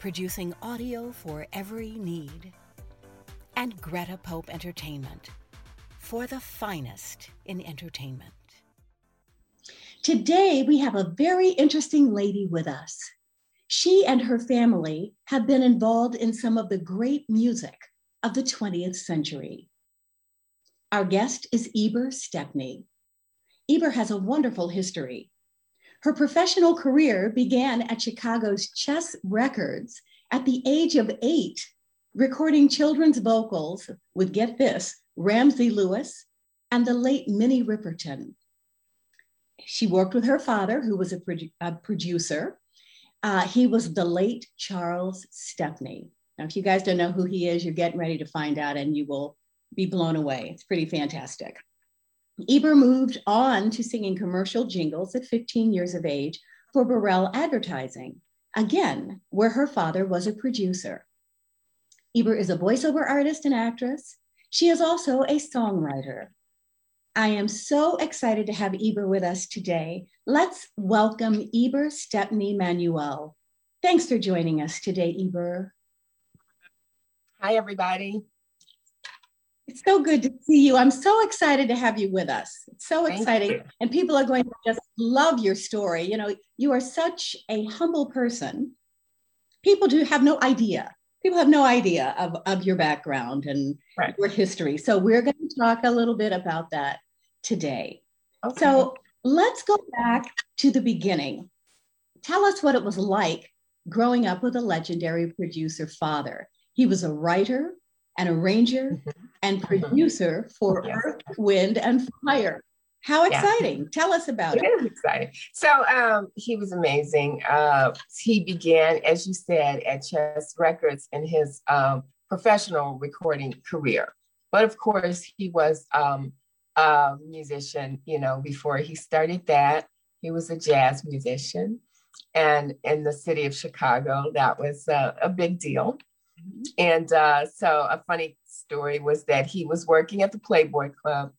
producing audio for every need. And Greta Pope Entertainment, for the finest in entertainment. Today, we have a very interesting lady with us. She and her family have been involved in some of the great music of the 20th century. Our guest is Eibur Stepney. Eibur has a wonderful history. Her professional career began at Chicago's Chess Records at the age of eight, recording children's vocals with, get this, Ramsey Lewis and the late Minnie Riperton. She worked with her father, who was a, produ- a producer. Uh, he was the late Charles Stepney. Now, if you guys don't know who he is, you're getting ready to find out and you will be blown away. It's pretty fantastic. Eibur moved on to singing commercial jingles at 15 years of age for Burrell Advertising, again, where her father was a producer. Eibur is a voiceover artist and actress. She is also a songwriter. I am so excited to have Eibur with us today. Let's welcome Eibur Stepney Manuel. Thanks for joining us today, Eibur. Hi, everybody. It's so good to see you. I'm so excited to have you with us. It's so Thank exciting. You. And people are going to just love your story. You know, you are such a humble person. People do have no idea. People have no idea of, of your background and right. your history. So we're going to talk a little bit about that today. Okay. So let's go back to the beginning. Tell us what it was like growing up with a legendary producer father. He was a writer, an arranger, mm-hmm and mm-hmm. producer for yes. Earth, Wind, and Fire. How exciting! Yeah. Tell us about it. It is exciting. So um, he was amazing. Uh, he began, as you said, at Chess Records in his um, professional recording career. But of course, he was um, a musician. You know, before he started that, he was a jazz musician, and in the city of Chicago, that was uh, a big deal. Mm-hmm. And uh, so, a funny story was that he was working at the Playboy Club,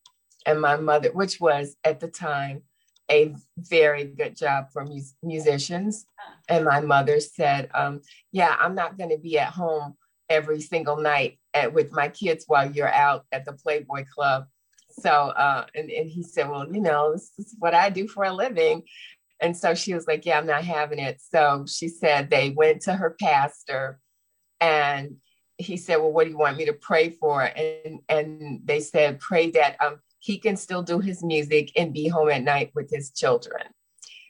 and my mother, which was at the time a very good job for mus- musicians, and my mother said, um, "Yeah, I'm not going to be at home every single night at, with my kids while you're out at the Playboy Club." So, uh, and, and he said, Well, you know, this is what I do for a living. And so she was like, Yeah, I'm not having it. So she said they went to her pastor and he said, Well, what do you want me to pray for? And and they said, Pray that um he can still do his music and be home at night with his children.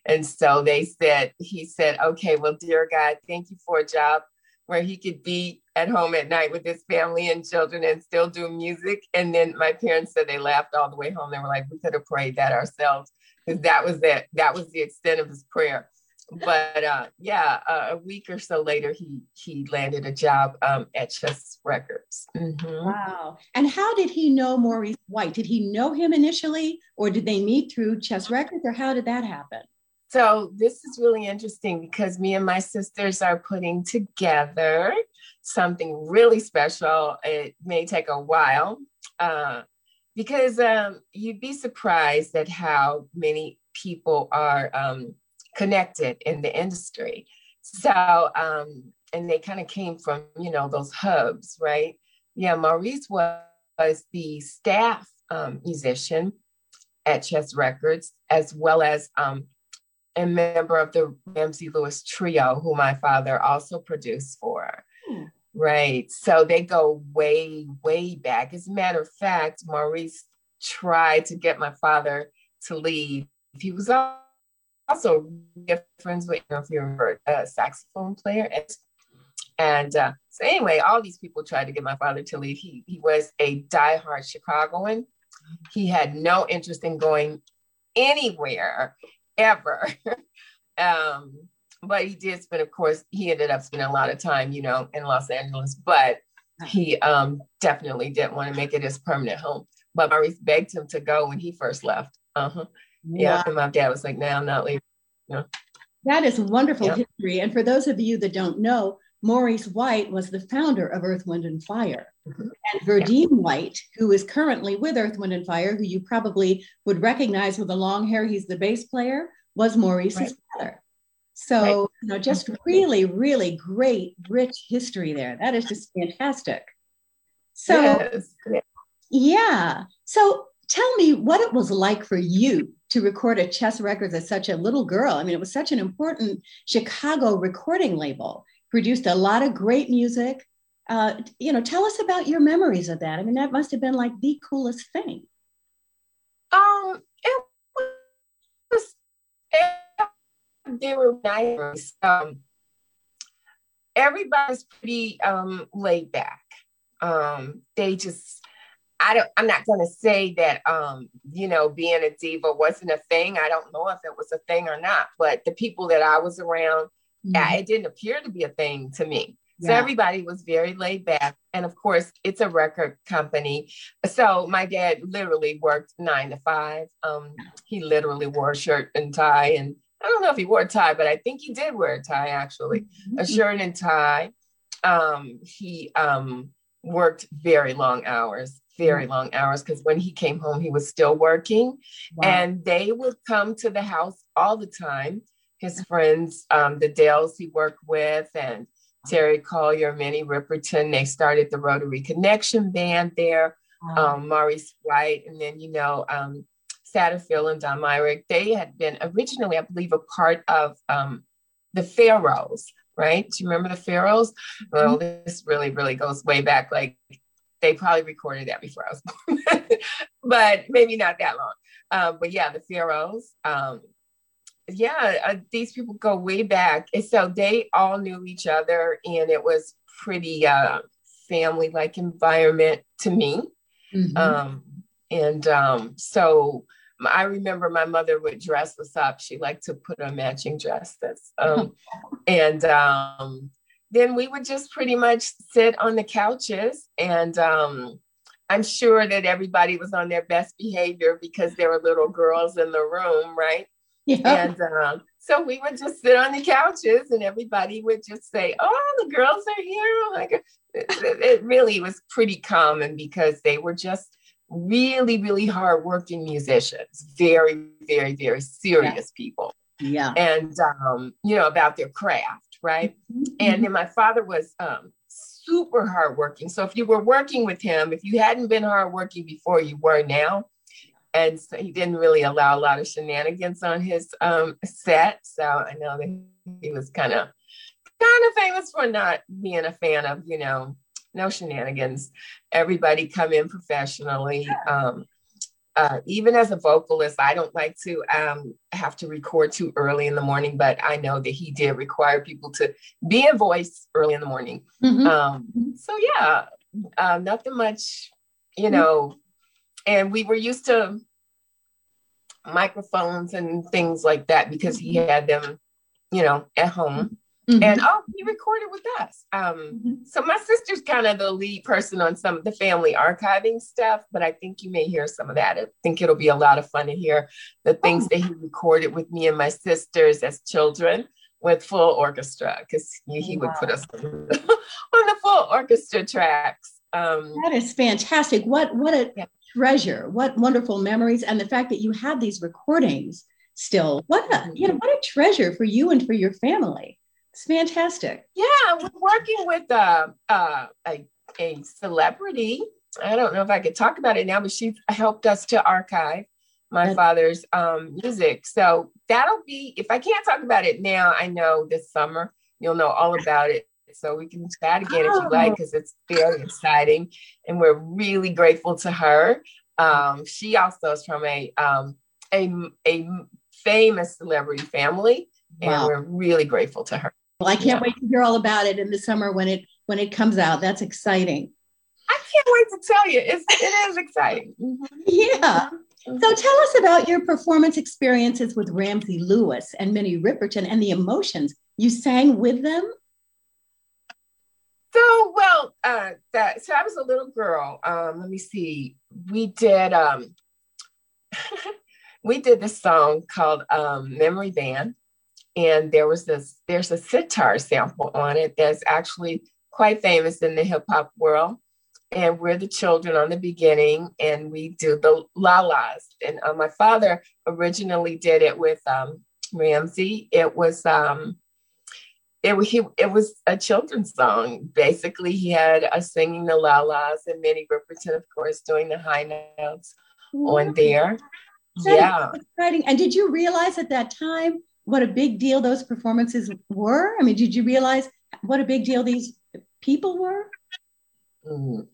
And so they said, he said, Okay, well, dear God, thank you for a job where he could be at home at night with his family and children and still do music. And then my parents said they laughed all the way home. They were like, we could have prayed that ourselves because that was that That was the extent of his prayer but uh, yeah, uh, a week or so later, he he landed a job um, at Chess Records. Mm-hmm. Wow! And how did he know Maurice White? Did he know him initially, or did they meet through Chess Records, or how did that happen? So this is really interesting because me and my sisters are putting together something really special. It may take a while uh, because um, you'd be surprised at how many people are. Um, connected in the industry. So, um, and they kind of came from, you know, those hubs, right? Yeah, Maurice was, was the staff um, musician at Chess Records, as well as um, a member of the Ramsey Lewis Trio, who my father also produced for. Hmm. Right. So they go way, way back. As a matter of fact, Maurice tried to get my father to leave. He was also get friends with, you know, if you're a saxophone player. And uh, so anyway, all these people tried to get my father to leave. He, he was a diehard Chicagoan. He had no interest in going anywhere ever. um, but he did spend, of course, he ended up spending a lot of time, you know, in Los Angeles, but he um, definitely didn't want to make it his permanent home. But Maurice begged him to go when he first left. Uh-huh. Yeah. And my dad was like, no, I'm not leaving. You That is wonderful yep. history. And for those of you that don't know, Maurice White was the founder of Earth, Wind, and Fire. Mm-hmm. And Verdine yeah. White, who is currently with Earth, Wind, and Fire, who you probably would recognize with the long hair, he's the bass player, was Maurice's right. father. So, right. you know, just really, really great, rich history there. That is just fantastic. So, yes. yeah. So, tell me what it was like for you to record a Chess Records as such a little girl. I mean, it was such an important Chicago recording label, produced a lot of great music. Uh, you know, tell us about your memories of that. I mean, that must have been like the coolest thing. Um, it was. They were nice. Um, everybody's pretty um, laid back. Um, they just, I don't, I'm not going to say that, um, you know, being a diva wasn't a thing. I don't know if it was a thing or not, but the people that I was around, mm-hmm. it didn't appear to be a thing to me. So everybody was very laid back. And of course, it's a record company. So my dad literally worked nine to five. Um, he literally wore a shirt and tie and I don't know if he wore a tie, but I think he did wear a tie actually, mm-hmm. a shirt and tie. Um, he um, worked very long hours, very mm-hmm. long hours, because when he came home, he was still working. Wow. And they would come to the house all the time. His friends, um, the Dells he worked with, and Terry Callier, Minnie Riperton, they started the Rotary Connection Band there. Wow. Um, Maurice White, and then you know um, Satterfield and Don Myrick, they had been originally, I believe, a part of um, the Pharaohs, right? Do you remember the Pharaohs? Well, mm-hmm. this really, really goes way back. Like they probably recorded that before I was born, but maybe not that long. Um, but yeah, the Pharaohs. Um, yeah, uh, these people go way back. And so they all knew each other, and it was pretty uh, family like environment to me. Mm-hmm. Um, and um, so I remember my mother would dress us up. She liked to put on matching dresses. Um, and um, then we would just pretty much sit on the couches. And um, I'm sure that everybody was on their best behavior because there were little girls in the room, right? Yeah. And um, so we would just sit on the couches and everybody would just say, Oh, the girls are here. Like it, it really was pretty common because they were just really, really hardworking musicians, very, very, very serious yeah. people. Yeah. And, um, you know, about their craft, right? Mm-hmm. And then my father was um, super hardworking. So if you were working with him, if you hadn't been hardworking before, you were now. And so he didn't really allow a lot of shenanigans on his um, set. So I know that he was kind of kind of famous for not being a fan of, you know, no shenanigans. Everybody come in professionally. Um, uh, even as a vocalist, I don't like to um, have to record too early in the morning, but I know that he did require people to be a voice early in the morning. Mm-hmm. Um, so, yeah, uh, nothing much, you mm-hmm. know. And we were used to microphones and things like that because he had them, you know, at home. Mm-hmm. And oh, he recorded with us. Um, mm-hmm. So my sister's kind of the lead person on some of the family archiving stuff, but I think you may hear some of that. I think it'll be a lot of fun to hear the things oh. that he recorded with me and my sisters as children with full orchestra because he, he wow. would put us on the full orchestra tracks. Um, that is fantastic. What what a yeah. treasure! What wonderful memories, and the fact that you have these recordings still. What a you know mm-hmm. what a treasure for you and for your family. It's fantastic. Yeah, we're working with uh, uh, a, a celebrity. I don't know if I could talk about it now, but she helped us to archive my father's um, music. So that'll be, if I can't talk about it now, I know this summer you'll know all about it so we can chat again oh. if you like, because it's very exciting, and we're really grateful to her. Um, she also is from a um, a a famous celebrity family, and wow. we're really grateful to her. Well, I can't yeah. wait to hear all about it in the summer when it when it comes out. That's exciting. I can't wait to tell you. It's it is exciting. Mm-hmm. Yeah. So tell us about your performance experiences with Ramsey Lewis and Minnie Riperton and the emotions you sang with them. So well, uh, that so I was a little girl. Um, let me see. We did um, we did this song called um, Memory Band, and there was this there's a sitar sample on it that's actually quite famous in the hip hop world. And we're the children on the beginning and we do the la-las. And uh, my father originally did it with um, ramsey. It was um, it, he, it was a children's song. Basically he had us singing the la-las and minnie riperton of course doing the high notes on there. That yeah. exciting. And did you realize at that time what a big deal those performances were i mean did you realize what a big deal these people were mm.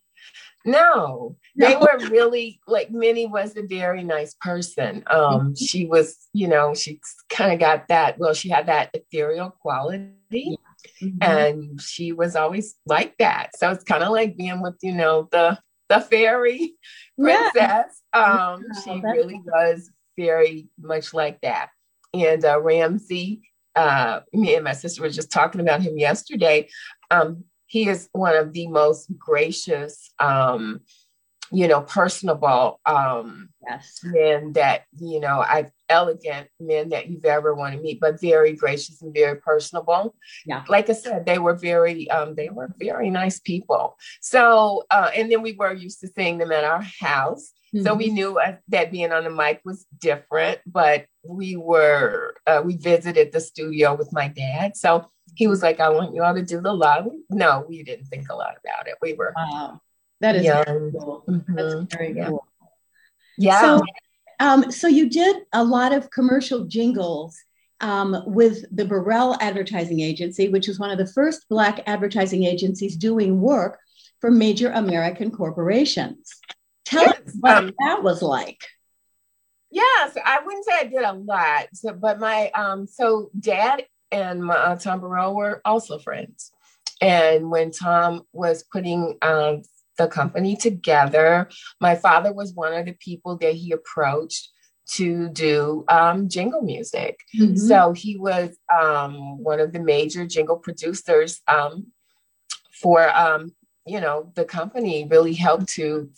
No, they were really like Minnie was a very nice person. Um, mm-hmm. she was, you know, she kind of got that. Well, she had that ethereal quality, mm-hmm. and she was always like that. So it's kind of like being with, you know, the the fairy princess. Yeah. Um, she really was very much like that. And uh, Ramsey, uh, me and my sister were just talking about him yesterday. Um, he is one of the most gracious, um, you know, personable um, yes. men that, you know, I've elegant men that you've ever want to meet, but very gracious and very personable. Yeah. Like I said, they were very, um, they were very nice people. So, uh, and then we were used to seeing them at our house. Mm-hmm. So we mm-hmm. knew uh, that being on the mic was different, but we were, uh, we visited the studio with my dad. So he was like, I want you all to do the love. No, we didn't think a lot about it. We were wow. That is young. very cool. Mm-hmm. That's very yeah. cool. Yeah. So, um, so you did a lot of commercial jingles um, with the Burrell Advertising Agency, which was one of the first Black advertising agencies doing work for major American corporations. Tell yes. us what um, that was like. Yes, I wouldn't say I did a lot, so, but my um, so dad and my, uh, Tom Burrell were also friends. And when Tom was putting um, the company together, my father was one of the people that he approached to do um, jingle music. Mm-hmm. So he was um, one of the major jingle producers um, for, um, you know, the company really helped to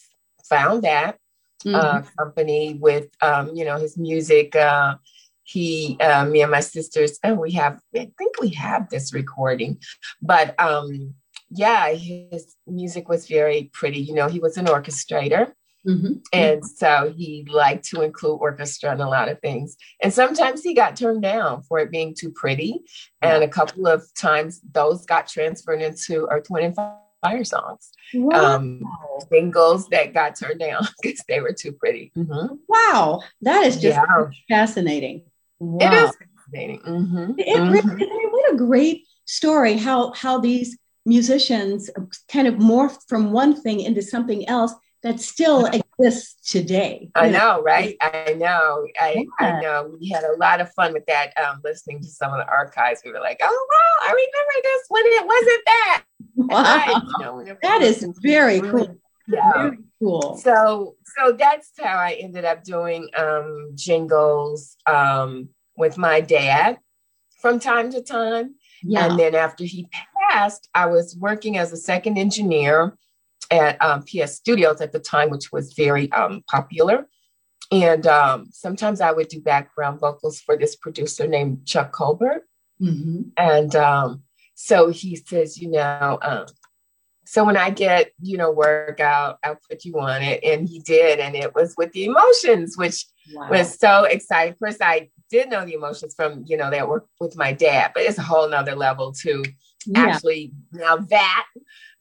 found that uh, mm-hmm. uh, company with, um, you know, his music. Uh, he uh, me and my sisters and we have i think we have this recording but um yeah his music was very pretty you know he was an orchestrator mm-hmm. and so he liked to include orchestra in a lot of things and sometimes he got turned down for it being too pretty and a couple of times those got transferred into earth wind and fire songs wow. um singles that got turned down because they were too pretty mm-hmm. wow that is just yeah. fascinating Wow. It is fascinating. Mm-hmm. It, mm-hmm. what a great story how how these musicians kind of morphed from one thing into something else that still exists today. I know, right? I know. I, yeah. I know. We had a lot of fun with that, um, listening to some of the archives. We were like, oh, wow, I remember this when it wasn't that. Wow. that is very cool. Yeah. Very cool. So so that's how I ended up doing um, jingles um, with my dad from time to time. Yeah. And then after he passed, I was working as a second engineer at um, PS Studios at the time, which was very um, popular. And um, sometimes I would do background vocals for this producer named Chuck Colbert. Mm-hmm. And um, so he says, you know, um, so when I get, you know, work out, I'll put you on it. And he did. And it was with the emotions, which wow. was so exciting. Of course, I did know the emotions from, you know, that work with my dad, but it's a whole nother level too. Yeah. Actually, now that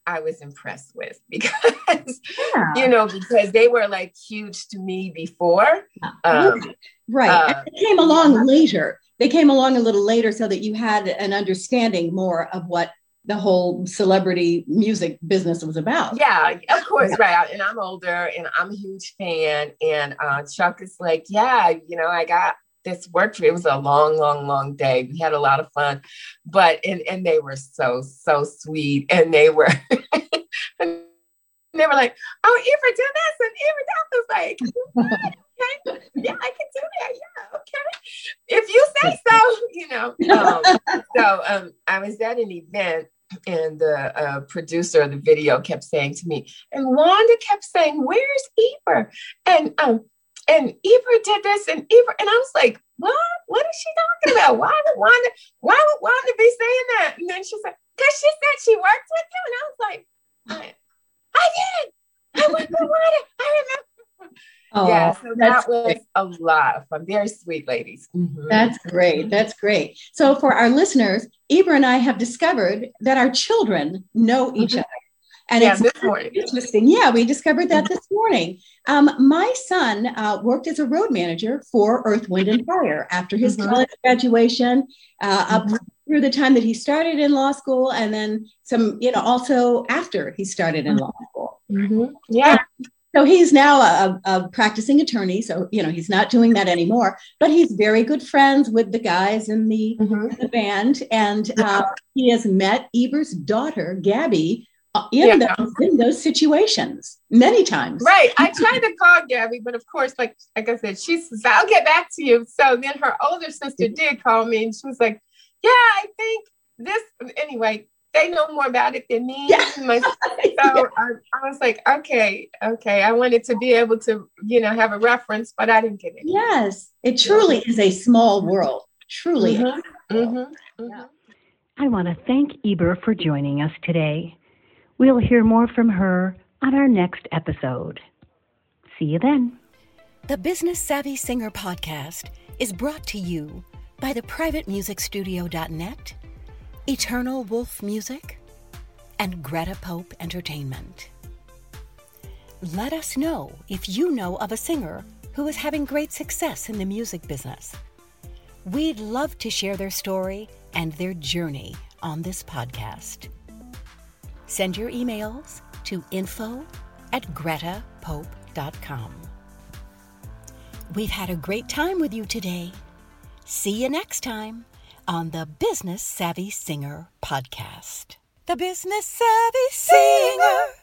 I was impressed with because, yeah. you know, because they were like huge to me before. Um, right. Uh, they came along later. They came along a little later so that you had an understanding more of what the whole celebrity music business was about. Yeah, of course, right. And I'm older and I'm a huge fan. And uh, Chuck is like, yeah, you know, I got this work for it was a long, long, long day. We had a lot of fun, but and and they were so so sweet, and they were. and they were like, "Oh, Eva did this," and Eva that was like, "Okay, yeah, I can do that. Yeah, okay, if you say so." You know. Um, so um, I was at an event and the uh, producer of the video kept saying to me, and Wanda kept saying, "Where's Eva?" And um, and Eva did this, and Eva, and I was like, "What? What is she talking about? Why would Wanda? Why would Wanda be saying that?" And then she said, "Cause she said she worked with you," and I was like, "I, I did. I worked with Wanda. I remember." Oh, yeah, so that was great. a lot of fun. Very sweet ladies. Mm-hmm. That's great. That's great. So, for our listeners, Eva and I have discovered that our children know each mm-hmm. other. And yeah, it's morning. interesting. Yeah, we discovered that this morning. Um, my son uh, worked as a road manager for Earth, Wind, and Fire after his mm-hmm. college graduation, uh, mm-hmm. up through the time that he started in law school, and then some, you know, also after he started in mm-hmm. law school. Mm-hmm. Yeah. So he's now a, a, practicing attorney. So, you know, he's not doing that anymore, but he's very good friends with the guys in the, mm-hmm. the band. And uh, he has met Eibur's daughter, Gabby, uh, in, yeah. those, in those situations many times. Right. I tried to call Gabby, but of course, like, like I said, she says, I'll get back to you. So then her older sister did call me and she was like, yeah, I think this, anyway, they know more about it than me. Yeah. so yeah. I, I, was like, okay, okay. I wanted to be able to, you know, have a reference, but I didn't get it. Yes, it truly yeah. is a small world. Truly. Mm-hmm. Mm-hmm. Mm-hmm. I want to thank Eibur for joining us today. We'll hear more from her on our next episode. See you then. The Business Savvy Singer podcast is brought to you by the privatemusicstudio.net Eternal Wolf Music, and Greta Pope Entertainment. Let us know if you know of a singer who is having great success in the music business. We'd love to share their story and their journey on this podcast. Send your emails to info at gretapope.com. We've had a great time with you today. See you next time on the Business Savvy Singer podcast. The Business Savvy Singer.